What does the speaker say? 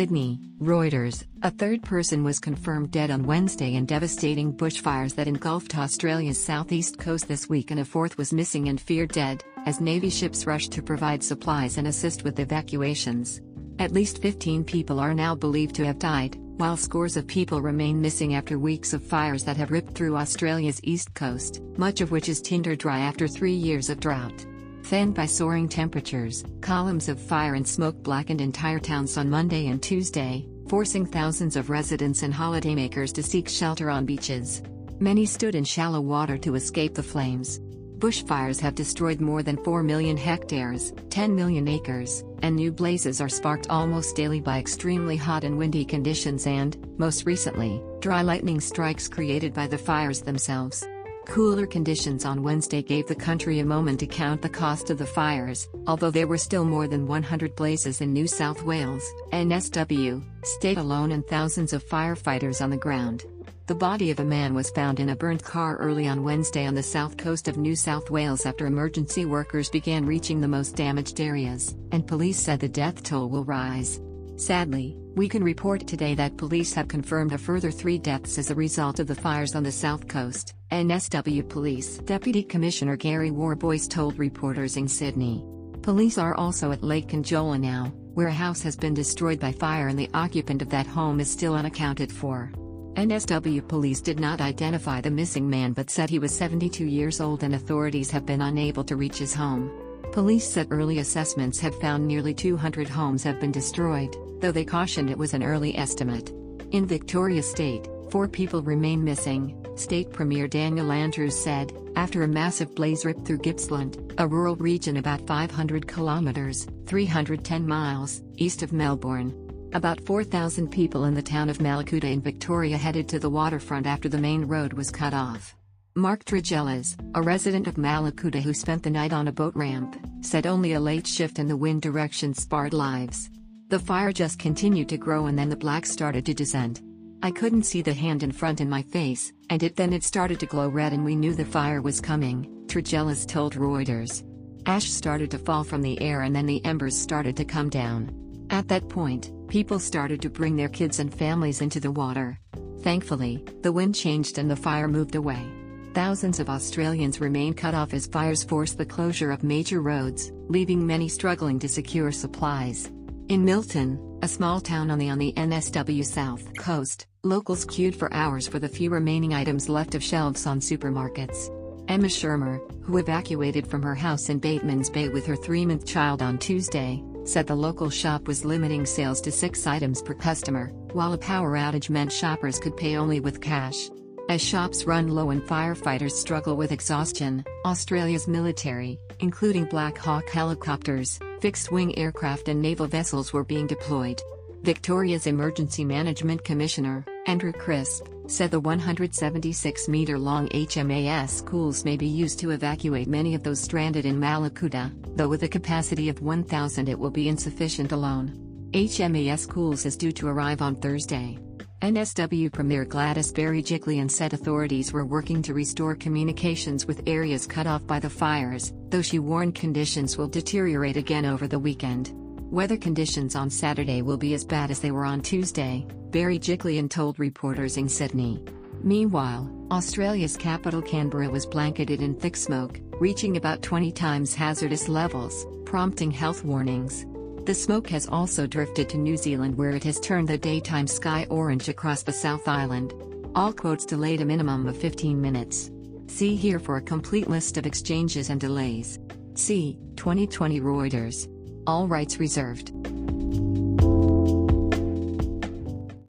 Sydney, Reuters, a third person was confirmed dead on Wednesday in devastating bushfires that engulfed Australia's southeast coast this week and a fourth was missing and feared dead, as Navy ships rushed to provide supplies and assist with evacuations. At least 15 people are now believed to have died, while scores of people remain missing after weeks of fires that have ripped through Australia's east coast, much of which is tinder dry after three years of drought. Fanned by soaring temperatures, columns of fire and smoke blackened entire towns on Monday and Tuesday, forcing thousands of residents and holidaymakers to seek shelter on beaches. Many stood in shallow water to escape the flames. Bushfires have destroyed more than 4 million hectares, 10 million acres, and new blazes are sparked almost daily by extremely hot and windy conditions and, most recently, dry lightning strikes created by the fires themselves. Cooler conditions on Wednesday gave the country a moment to count the cost of the fires, although there were still more than 100 blazes in New South Wales, NSW, state alone and thousands of firefighters on the ground. The body of a man was found in a burnt car early on Wednesday on the south coast of New South Wales after emergency workers began reaching the most damaged areas, and police said the death toll will rise. Sadly, we can report today that police have confirmed a further three deaths as a result of the fires on the south coast. NSW Police Deputy Commissioner Gary Worboys told reporters in Sydney. Police are also at Lake Conjola now, where a house has been destroyed by fire and the occupant of that home is still unaccounted for. NSW police did not identify the missing man but said he was 72 years old and authorities have been unable to reach his home. Police said early assessments had found nearly 200 homes have been destroyed, though they cautioned it was an early estimate. In Victoria State, four people remain missing, State Premier Daniel Andrews said, after a massive blaze ripped through Gippsland, a rural region about 500 kilometers, 310 miles, east of Melbourne. About 4,000 people in the town of Mallacoota in Victoria headed to the waterfront after the main road was cut off. Mark Tregellas, a resident of Mallacoota who spent the night on a boat ramp, said only a late shift in the wind direction sparred lives. The fire just continued to grow and then the black started to descend. I couldn't see the hand in front in my face, and it then it started to glow red and we knew the fire was coming, Tregellas told Reuters. Ash started to fall from the air and then the embers started to come down. At that point, people started to bring their kids and families into the water. Thankfully, the wind changed and the fire moved away. Thousands of Australians remain cut off as fires force the closure of major roads, leaving many struggling to secure supplies. In Milton, a small town on the on the NSW South Coast, locals queued for hours for the few remaining items left of shelves on supermarkets. Emma Shermer, who evacuated from her house in Batemans Bay with her three-month child on Tuesday, said the local shop was limiting sales to six items per customer, while a power outage meant shoppers could pay only with cash. As shops run low and firefighters struggle with exhaustion, Australia's military, including Black Hawk helicopters, fixed-wing aircraft and naval vessels were being deployed. Victoria's Emergency Management Commissioner, Andrew Crisp, said the 176-meter-long HMAS Choules may be used to evacuate many of those stranded in Mallacoota, though with a capacity of 1,000 it will be insufficient alone. HMAS Choules is due to arrive on Thursday. NSW Premier Gladys Berejiklian said authorities were working to restore communications with areas cut off by the fires, though she warned conditions will deteriorate again over the weekend. Weather conditions on Saturday will be as bad as they were on Tuesday, Berejiklian told reporters in Sydney. Meanwhile, Australia's capital Canberra was blanketed in thick smoke, reaching about 20 times hazardous levels, prompting health warnings. The smoke has also drifted to New Zealand where it has turned the daytime sky orange across the South Island. All quotes delayed a minimum of 15 minutes. See here for a complete list of exchanges and delays. See, 2020 Reuters. All rights reserved.